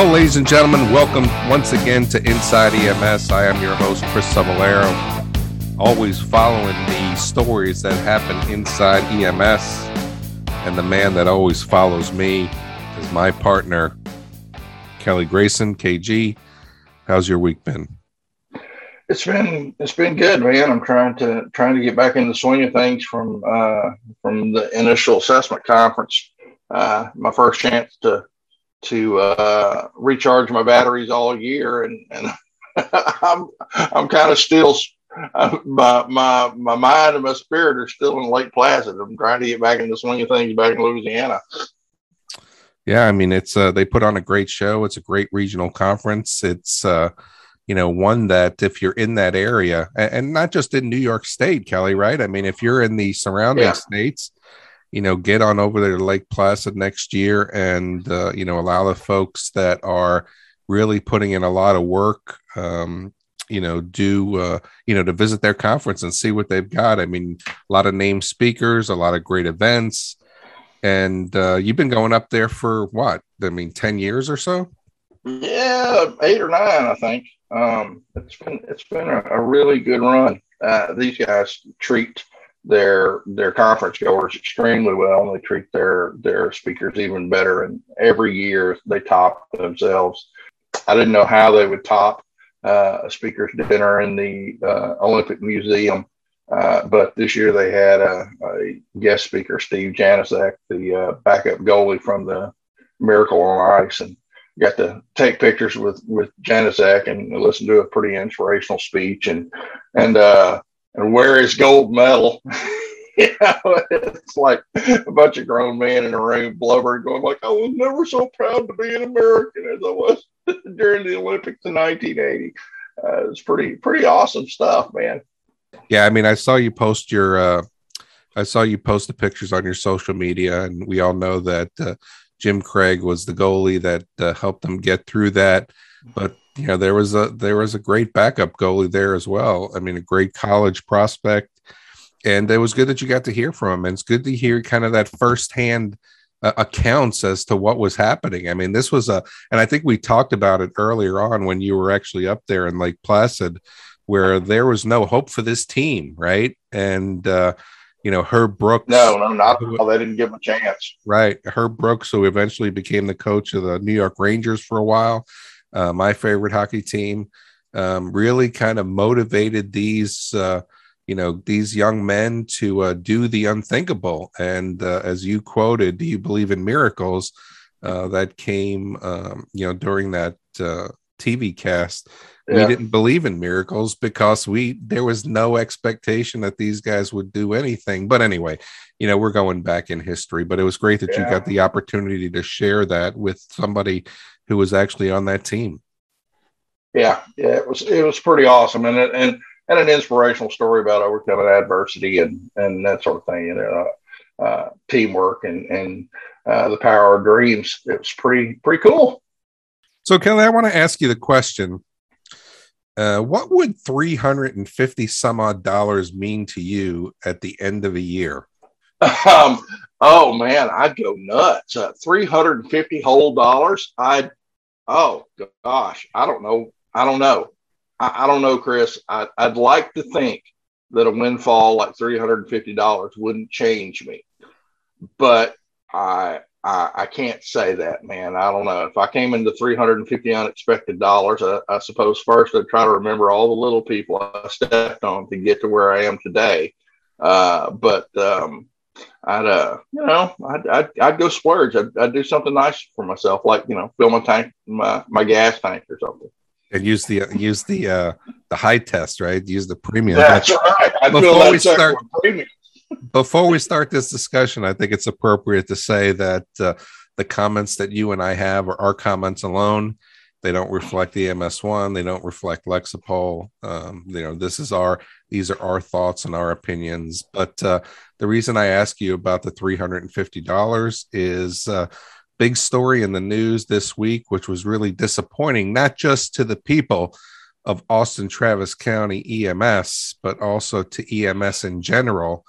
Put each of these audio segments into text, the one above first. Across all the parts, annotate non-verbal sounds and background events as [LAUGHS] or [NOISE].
Hello, ladies and gentlemen. Welcome once again to Inside EMS. I am your host, Chris Cebollero. Always following the stories that happen inside EMS. And the man that always follows me is my partner, Kelly Grayson, KG. How's your week been? It's been it's been good, man. I'm trying to trying to get back in the swing of things from uh, from the initial assessment conference. Uh, my first chance to to uh, recharge my batteries all year, and, and [LAUGHS] I'm I'm kind of still uh, my my my mind and my spirit are still in Lake Placid. I'm trying to get back in the swing of things back in Louisiana. Yeah, I mean it's uh, they put on a great show. It's a great regional conference. It's uh, you know one that if you're in that area and, and not just in New York State, Kelly, right? I mean if you're in the surrounding yeah. states you know, get on over there to Lake Placid next year and, uh, you know, allow the folks that are really putting in a lot of work, um, you know, do, uh, you know, to visit their conference and see what they've got. I mean, a lot of named speakers, a lot of great events. And uh, you've been going up there for what? I mean, 10 years or so? Yeah, eight or nine, I think. Um, it's been, it's been a, a really good run. Uh, these guys treat their their conference goers extremely well and they treat their their speakers even better and every year they top themselves. I didn't know how they would top uh, a speakers dinner in the uh, olympic museum uh, but this year they had a, a guest speaker steve Janaszak the uh, backup goalie from the miracle on ice and got to take pictures with with Janaszak and listen to a pretty inspirational speech and and uh and where is gold medal. [LAUGHS] you know, it's like a bunch of grown men in a room blubbering, going like, "I was never so proud to be an American as I was [LAUGHS] during the Olympics in 1980." Uh, it's pretty pretty awesome stuff, man. Yeah, I mean, I saw you post your, uh, I saw you post the pictures on your social media, and we all know that uh, Jim Craig was the goalie that uh, helped them get through that. But you know there was a there was a great backup goalie there as well. I mean, a great college prospect, and it was good that you got to hear from him. And it's good to hear kind of that firsthand uh, accounts as to what was happening. I mean, this was a, and I think we talked about it earlier on when you were actually up there in Lake Placid, where there was no hope for this team, right? And uh, you know, Herb Brooks. No, no, not who, they didn't give him a chance. Right, Herb Brooks, who eventually became the coach of the New York Rangers for a while uh, my favorite hockey team, um, really kind of motivated these, uh, you know, these young men to uh, do the unthinkable. And uh, as you quoted, "Do you believe in miracles?" Uh, that came, um, you know, during that uh, TV cast. Yeah. We didn't believe in miracles because we there was no expectation that these guys would do anything. But anyway, you know, we're going back in history. But it was great that yeah. you got the opportunity to share that with somebody who was actually on that team. Yeah, yeah, it was it was pretty awesome, and and and an inspirational story about overcoming adversity and and that sort of thing. You know, uh, uh, teamwork and and uh, the power of dreams. It was pretty pretty cool. So, Kelly, I want to ask you the question: uh, What would three hundred and fifty some odd dollars mean to you at the end of a year? [LAUGHS] Um, oh man, I'd go nuts. Uh, three hundred and fifty whole dollars. I'd Oh gosh, I don't know. I don't know. I, I don't know, Chris. I, would like to think that a windfall like three hundred and fifty dollars wouldn't change me, but I, I, I can't say that, man. I don't know. If I came into three hundred and fifty unexpected dollars, I, I suppose first I'd try to remember all the little people I stepped on to get to where I am today. Uh, but um, I'd uh you know I'd I'd, I'd go splurge. I'd, I'd do something nice for myself, like you know fill my tank my my gas tank or something. And use the use the uh the high test, right? Use the premium. That's right. I before we start before we start this discussion, I think it's appropriate to say that uh, the comments that you and I have are our comments alone. They don't reflect the EMS1. They don't reflect Lexipol. Um, you know, this is our these are our thoughts and our opinions. But uh, the reason I ask you about the $350 is uh, big story in the news this week, which was really disappointing, not just to the people of Austin Travis County EMS, but also to EMS in general,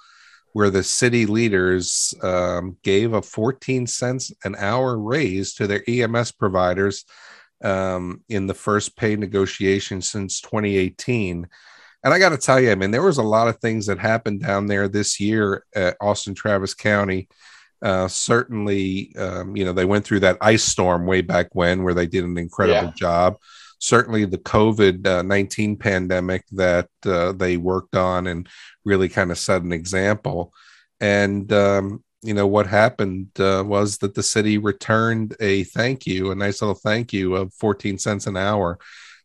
where the city leaders um, gave a 14 cents an hour raise to their EMS providers um, in the first pay negotiation since 2018. And I got to tell you, I mean, there was a lot of things that happened down there this year at Austin Travis County. Uh, certainly, um, you know, they went through that ice storm way back when, where they did an incredible yeah. job. Certainly, the COVID uh, 19 pandemic that uh, they worked on and really kind of set an example. And, um, you know, what happened uh, was that the city returned a thank you, a nice little thank you of 14 cents an hour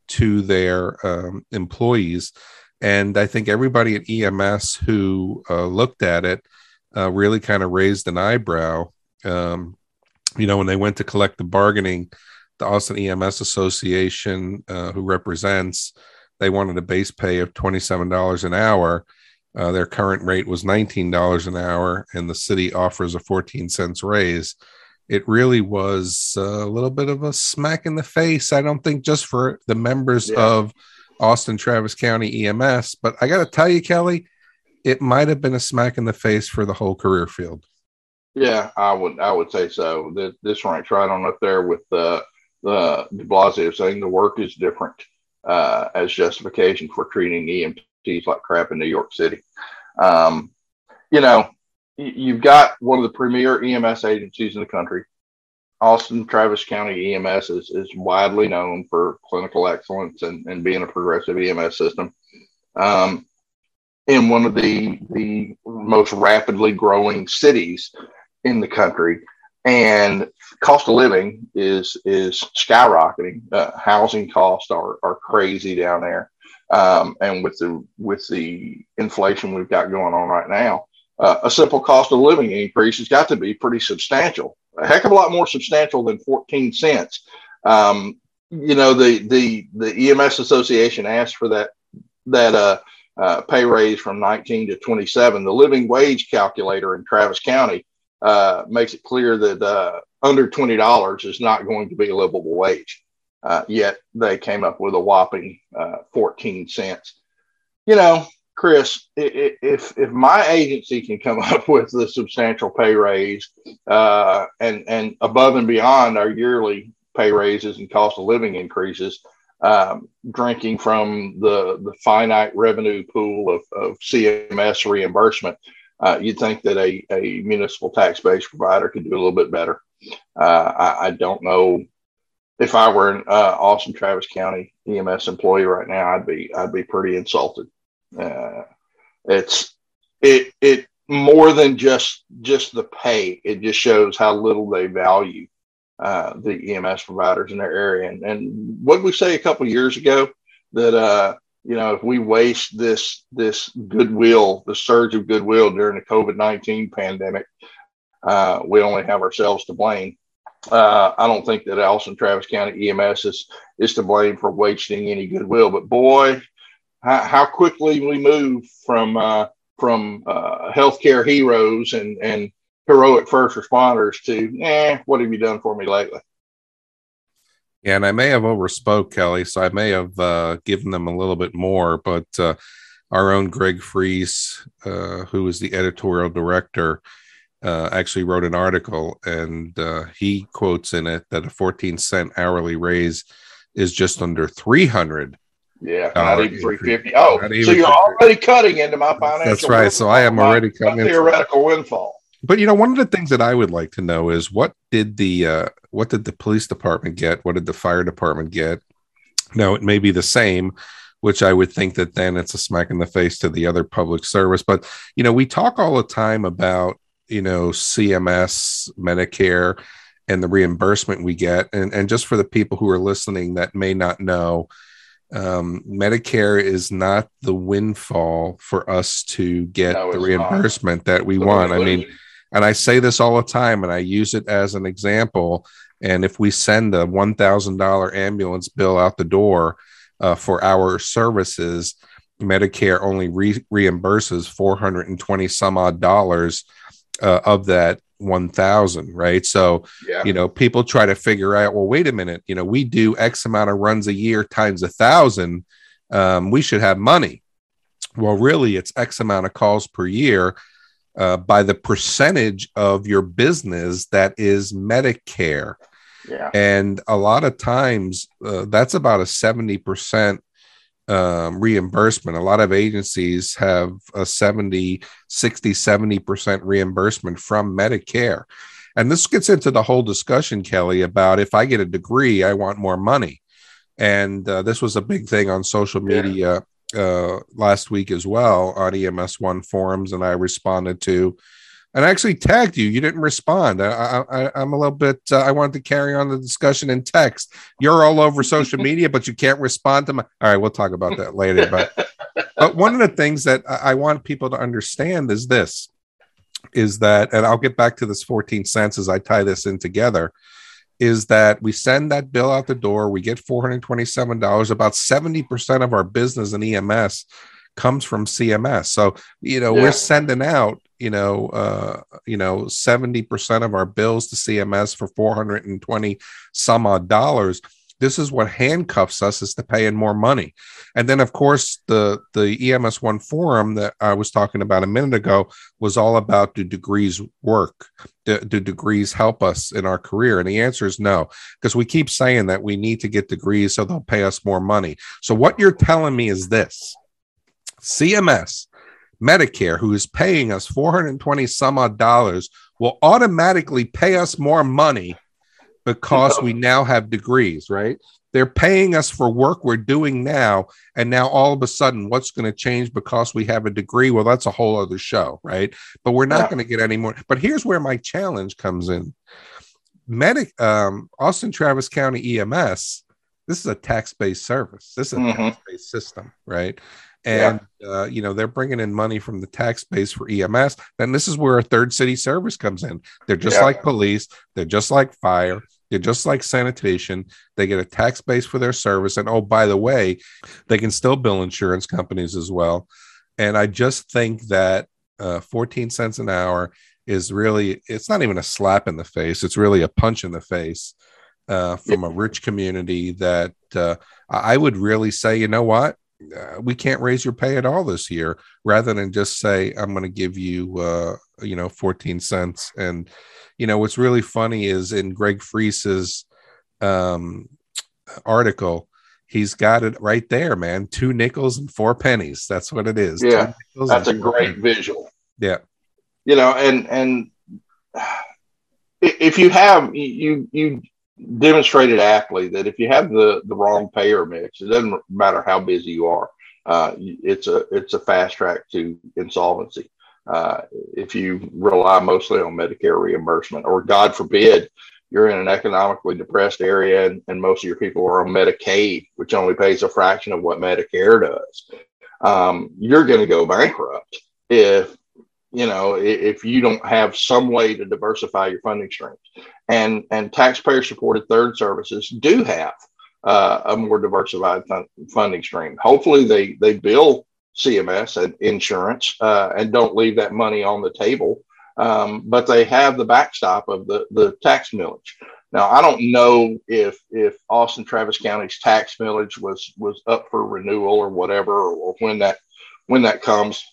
to their um, employees. And I think everybody at EMS who uh, looked at it uh, really kind of raised an eyebrow. Um, you know, when they went to collect the bargaining, the Austin EMS Association, uh, who represents, they wanted a base pay of $27 an hour. Uh, their current rate was $19 an hour, and the city offers a 14 cents raise. It really was a little bit of a smack in the face. I don't think just for the members yeah. of Austin Travis County EMS. But I got to tell you, Kelly, it might have been a smack in the face for the whole career field. Yeah, I would I would say so. This, this ranks right on up there with the the De Blasio saying the work is different uh, as justification for treating EMTs like crap in New York City. Um, you know, you've got one of the premier EMS agencies in the country. Austin Travis County EMS is, is widely known for clinical excellence and, and being a progressive EMS system. Um, in one of the the most rapidly growing cities in the country, and cost of living is is skyrocketing. Uh, housing costs are are crazy down there, um, and with the with the inflation we've got going on right now, uh, a simple cost of living increase has got to be pretty substantial a heck of a lot more substantial than 14 cents. Um, you know, the the the EMS Association asked for that that uh, uh, pay raise from 19 to 27. The living wage calculator in Travis County uh, makes it clear that uh, under $20 is not going to be a livable wage. Uh, yet they came up with a whopping uh, 14 cents. You know, Chris, if if my agency can come [LAUGHS] up with the substantial pay raise uh, and and above and beyond our yearly pay raises and cost of living increases, um, drinking from the the finite revenue pool of, of CMS reimbursement, uh, you'd think that a, a municipal tax based provider could do a little bit better. Uh, I, I, don't know if I were an uh, Austin Travis County EMS employee right now, I'd be I'd be pretty insulted. Uh, it's it it more than just just the pay. It just shows how little they value uh, the EMS providers in their area. And, and what we say a couple years ago that uh, you know if we waste this this goodwill, the surge of goodwill during the COVID nineteen pandemic, uh, we only have ourselves to blame. Uh, I don't think that Austin Travis County EMS is is to blame for wasting any goodwill. But boy, how, how quickly we move from uh, from uh, healthcare heroes and and heroic first responders to eh, what have you done for me lately? And I may have overspoke Kelly, so I may have uh, given them a little bit more, but uh, our own Greg Friese, uh, who is the editorial director, uh, actually wrote an article, and uh, he quotes in it that a 14 cent hourly raise is just under 300 yeah, not even three fifty. Oh, so you're already cutting into my financial. That's right. So I am already cutting theoretical windfall. But you know, one of the things that I would like to know is what did the uh, what did the police department get? What did the fire department get? Now it may be the same, which I would think that then it's a smack in the face to the other public service. But you know, we talk all the time about you know CMS, Medicare, and the reimbursement we get, and and just for the people who are listening that may not know um, Medicare is not the windfall for us to get no, the reimbursement not. that we want. I mean, and I say this all the time, and I use it as an example. And if we send a one thousand dollar ambulance bill out the door uh, for our services, Medicare only re- reimburses four hundred and twenty some odd dollars uh, of that 1000 right so yeah. you know people try to figure out well wait a minute you know we do x amount of runs a year times a thousand um, we should have money well really it's x amount of calls per year uh, by the percentage of your business that is medicare Yeah. And a lot of times uh, that's about a 70% um, reimbursement. A lot of agencies have a 70, 60, 70% reimbursement from Medicare. And this gets into the whole discussion, Kelly, about if I get a degree, I want more money. And uh, this was a big thing on social media yeah. uh, last week as well on EMS One forums, and I responded to and I actually tagged you. You didn't respond. I, I, am a little bit. Uh, I wanted to carry on the discussion in text. You're all over social media, but you can't respond to my. All right, we'll talk about that later. But [LAUGHS] but one of the things that I want people to understand is this: is that, and I'll get back to this 14 cents as I tie this in together. Is that we send that bill out the door, we get $427. About 70% of our business in EMS comes from CMS. So, you know, yeah. we're sending out, you know, uh, you know, 70% of our bills to CMS for 420 some odd dollars. This is what handcuffs us is to pay in more money. And then of course the the EMS one forum that I was talking about a minute ago was all about do degrees work? Do, do degrees help us in our career? And the answer is no, because we keep saying that we need to get degrees so they'll pay us more money. So what you're telling me is this CMS, Medicare, who is paying us 420 some odd dollars, will automatically pay us more money because we now have degrees, right? They're paying us for work we're doing now. And now all of a sudden, what's going to change because we have a degree? Well, that's a whole other show, right? But we're not yeah. going to get any more. But here's where my challenge comes in. Medic, um, Austin Travis County EMS, this is a tax based service. This is a mm-hmm. tax based system, right? And yeah. uh, you know they're bringing in money from the tax base for EMS. Then this is where a third city service comes in. They're just yeah. like police. They're just like fire. They're just like sanitation. They get a tax base for their service, and oh, by the way, they can still bill insurance companies as well. And I just think that uh, 14 cents an hour is really it's not even a slap in the face. It's really a punch in the face. Uh, from a rich community that uh, I would really say, you know what? Uh, we can't raise your pay at all this year rather than just say i'm going to give you uh, you know 14 cents. And you know what's really funny is in greg Friese's um, article he's got it right there man. Two nickels and four pennies. That's what it is. Yeah that's a great pennies. visual. Yeah. You know and and [SIGHS] if you have you you demonstrated aptly that if you have the the wrong payer mix, it doesn't matter how busy you are. Uh, it's a it's a fast track to insolvency. Uh, if you rely mostly on Medicare reimbursement, or God forbid, you're in an economically depressed area and, and most of your people are on Medicaid, which only pays a fraction of what Medicare does, um, you're going to go bankrupt if you know if you don't have some way to diversify your funding streams. And and taxpayer supported third services do have uh, a more diversified funding stream. Hopefully they they bill cms and insurance uh, and don't leave that money on the table. Um, but they have the backstop of the the tax millage. Now i don't know if if austin travis county's tax millage was was up for renewal or whatever or, or when that when that comes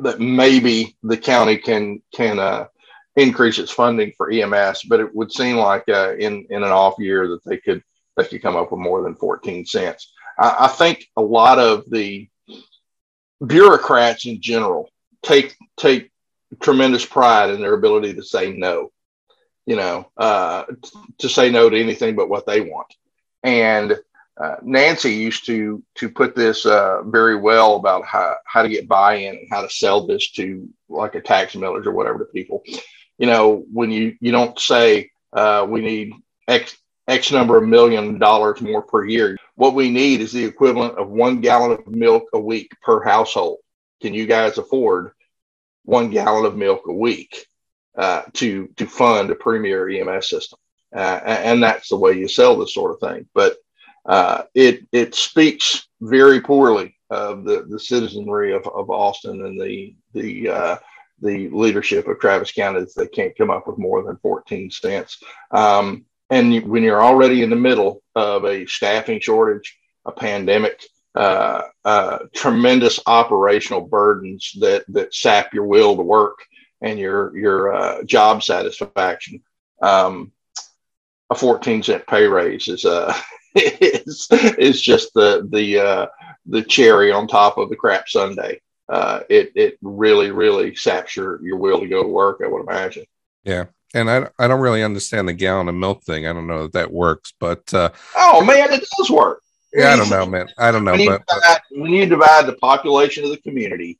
that maybe the county can can uh, increase its funding for EMS, but it would seem like uh, in in an off year that they could they could come up with more than 14 cents. I, I think a lot of the bureaucrats in general take take tremendous pride in their ability to say no, you know, uh, to say no to anything but what they want. And uh, Nancy used to to put this uh, very well about how, how to get buy-in and how to sell this to like a tax millage or whatever to people. You know, when you you don't say uh, we need X X number of million dollars more per year. What we need is the equivalent of one gallon of milk a week per household. Can you guys afford one gallon of milk a week uh, to to fund a premier EMS system? Uh, and that's the way you sell this sort of thing. But uh, it it speaks very poorly of the, the citizenry of, of Austin and the the uh, the leadership of Travis County that they can't come up with more than 14 cents. Um, and when you're already in the middle of a staffing shortage, a pandemic, uh, uh, tremendous operational burdens that that sap your will to work and your your uh, job satisfaction. Um, a 14 cent pay raise is uh is is just the the uh, the cherry on top of the crap sundae. Uh, it it really really saps your your will to go to work. I would imagine. Yeah, and I I don't really understand the gallon of milk thing. I don't know that that works, but uh, oh man, it does work. Yeah, I don't know, man. I don't know, when but, you divide, when you divide the population of the community,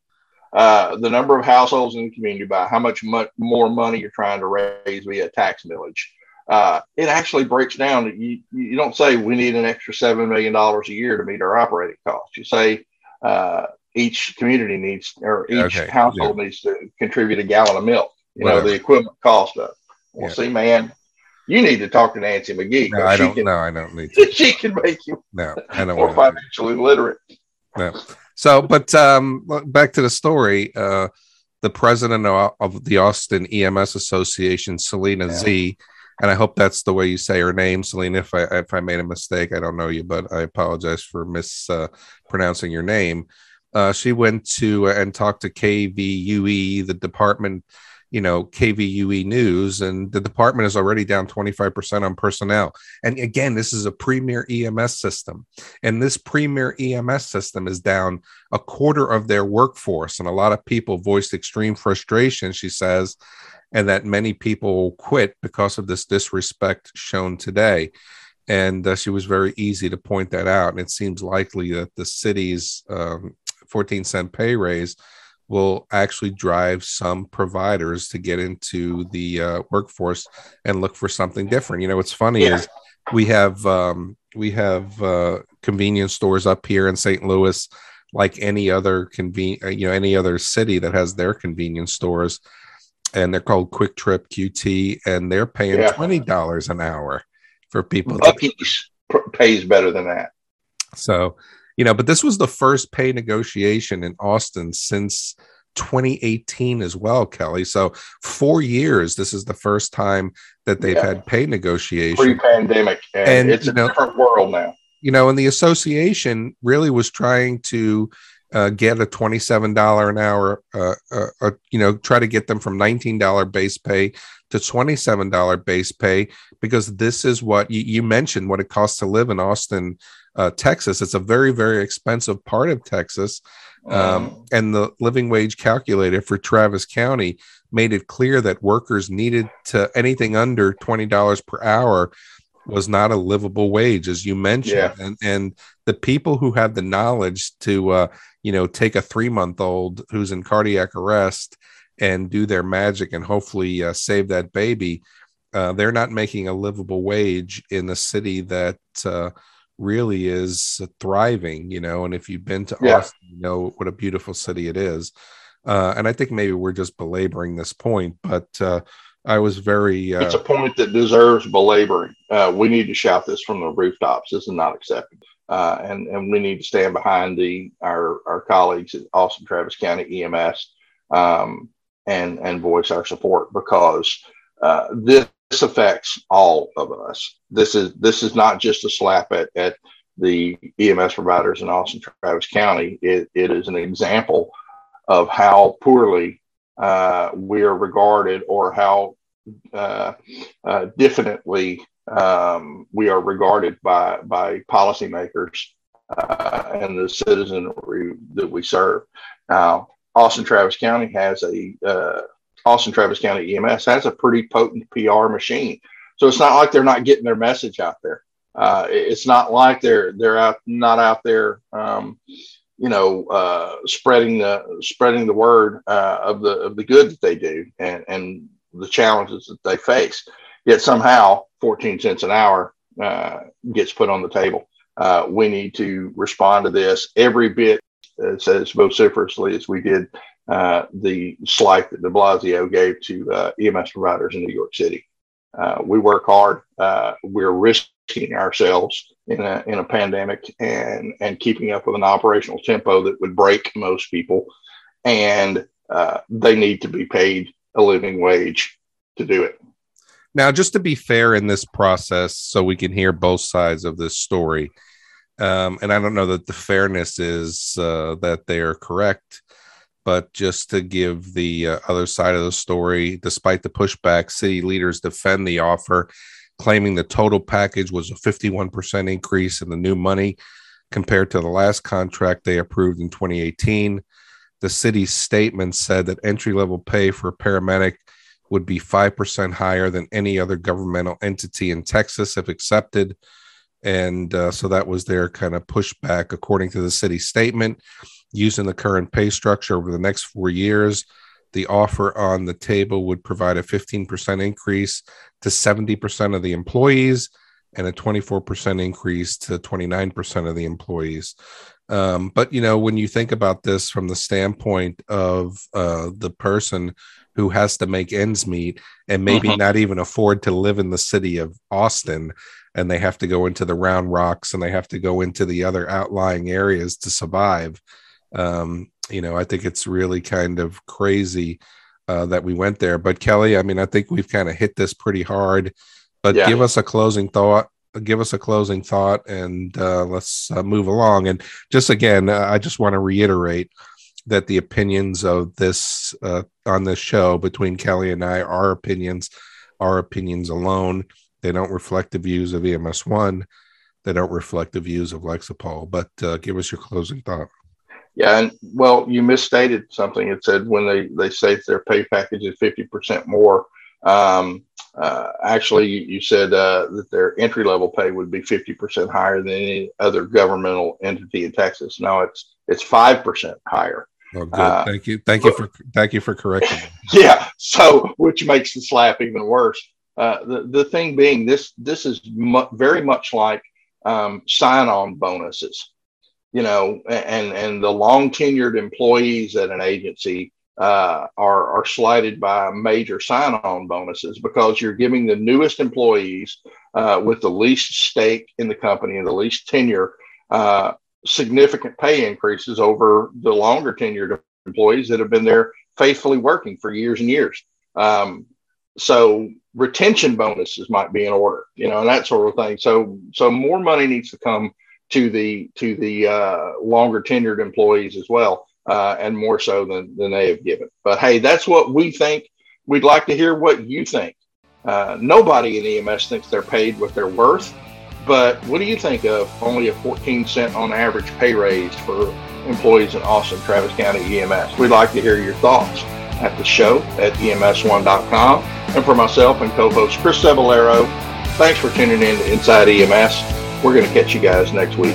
uh, the number of households in the community by how much mo- more money you're trying to raise via tax millage, uh, it actually breaks down. You you don't say we need an extra seven million dollars a year to meet our operating costs. You say uh, each community needs or each okay. household yeah. needs to contribute a gallon of milk. You Whatever. know the equivalent cost of. Well, yeah. see, man, you need to talk to Nancy McGee. No, I don't. Can, no, I don't need [LAUGHS] to. she can make you. No, I don't. More financially to. literate. No. So, but um, back to the story. Uh, the president of the Austin EMS Association, Selena yeah. Xie, and I hope that's the way you say her name, Selena. If I if I made a mistake, I don't know you, but I apologize for mispronouncing uh, your name. Uh, she went to uh, and talked to KVUE, the department you know kvue news and the department is already down 25% on personnel and again this is a premier ems system and this premier ems system is down a quarter of their workforce and a lot of people voiced extreme frustration she says and that many people quit because of this disrespect shown today and uh, she was very easy to point that out and it seems likely that the city's um, 14 cent pay raise will actually drive some providers to get into the uh, workforce and look for something different. You know, what's funny yeah. is we have um, we have uh, convenience stores up here in St. Louis, like any other conven uh, you know any other city that has their convenience stores, and they're called QuikTrip QT, and they're paying yeah. twenty dollars an hour for people. Buc-ee's to- pays better than that. So you know, but this was the first pay negotiation in Austin since 2018 as well, Kelly. So four years. This is the first time that they've yeah. had pay negotiation pre-pandemic, and, and it's a know, different world now. You know, and the association really was trying to uh, get a $27 an hour, uh, uh, uh, you know, try to get them from $19 base pay to $27 base pay because this is what you, you mentioned what it costs to live in Austin uh, Texas. It's a very, very expensive part of Texas. Um, and the living wage calculator for Travis County made it clear that workers needed to anything under $20 per hour was not a livable wage, as you mentioned. Yeah. And, and the people who have the knowledge to, uh, you know, take a three month old who's in cardiac arrest and do their magic and hopefully uh, save that baby, uh, they're not making a livable wage in a city that, uh, really is thriving, you know. And if you've been to yeah. Austin, you know what a beautiful city it is. Uh, and I think maybe we're just belaboring this point, but uh, I was very. Uh, it's a point that deserves belaboring. Uh, we need to shout this from the rooftops. This is not acceptable. Uh, and and we need to stand behind the our our colleagues at Austin Travis County EMS um, and and voice our support because uh, this this affects all of us. This is this is not just a slap at, at the EMS providers in Austin Travis County. It, it is an example of how poorly uh, we are regarded or how uh, uh, diffidently um, we are regarded by by policymakers uh, and the citizenry that we serve. Now, Austin Travis County has a uh, Austin Travis County EMS has a pretty potent PR machine. So it's not like they're not getting their message out there. Uh, it's not like they're they're out not out there, um, you know, uh, spreading the spreading the word uh, of the of the good that they do and and the challenges that they face. Yet somehow, 14 cents an hour uh, gets put on the table. Uh, we need to respond to this every bit as, as vociferously as we did uh, the slight that de Blasio gave to uh, EMS providers in New York City. Uh, we work hard. Uh, we're risking ourselves in a, in a pandemic and, and keeping up with an operational tempo that would break most people. And uh, they need to be paid a living wage to do it. Now, just to be fair in this process, so we can hear both sides of this story, um, and I don't know that the fairness is uh, that they are correct but just to give the uh, other side of the story, despite the pushback, city leaders defend the offer claiming the total package was a 51% increase in the new money compared to the last contract they approved in 2018. The city's statement said that entry level pay for a paramedic would be 5% higher than any other governmental entity in Texas if accepted. And uh, so that was their kind of pushback, according to the city statement. Using the current pay structure over the next four years, the offer on the table would provide a 15% increase to 70% of the employees and a 24% increase to 29% of the employees. Um, but you know, when you think about this from the standpoint of uh, the person who has to make ends meet and maybe uh-huh. not even afford to live in the city of Austin, and they have to go into the Round Rocks and they have to go into the other outlying areas to survive. Um, you know, I think it's really kind of crazy uh, that we went there. But Kelly, I mean, I think we've kind of hit this pretty hard. But yeah. give us a closing thought. Give us a closing thought, and uh, let's uh, move along. And just again, uh, I just want to reiterate that the opinions of this uh, on this show between Kelly and I, our opinions, our opinions alone. They don't reflect the views of EMS One. They don't reflect the views of Lexipol. But uh, give us your closing thought. Yeah, and well, you misstated something. It said when they they say their pay package is fifty percent more. Um, uh, actually, you, you said uh, that their entry level pay would be fifty percent higher than any other governmental entity in Texas. No, it's it's five percent higher. Oh, good. Uh, thank you. Thank you for thank you for correcting. [LAUGHS] yeah. So, which makes the slap even worse. Uh, the the thing being, this this is mu- very much like um, sign on bonuses you know, and and the long tenured employees at an agency uh, are are slighted by major sign on bonuses because you're giving the newest employees uh, with the least stake in the company and the least tenure uh, significant pay increases over the longer tenured employees that have been there faithfully working for years and years. Um, so retention bonuses might be in order, you know, and that sort of thing. So so more money needs to come to the to the uh, longer tenured employees as well, uh, and more so than than they have given. But hey, that's what we think. We'd like to hear what you think. Uh, nobody in EMS thinks they're paid what they're worth, but what do you think of only a 14 cent on average pay raise for employees in Austin, Travis County EMS? We'd like to hear your thoughts at the show at ems1.com. And for myself and co-host Chris Cebollero, thanks for tuning in to Inside EMS. We're going to catch you guys next week.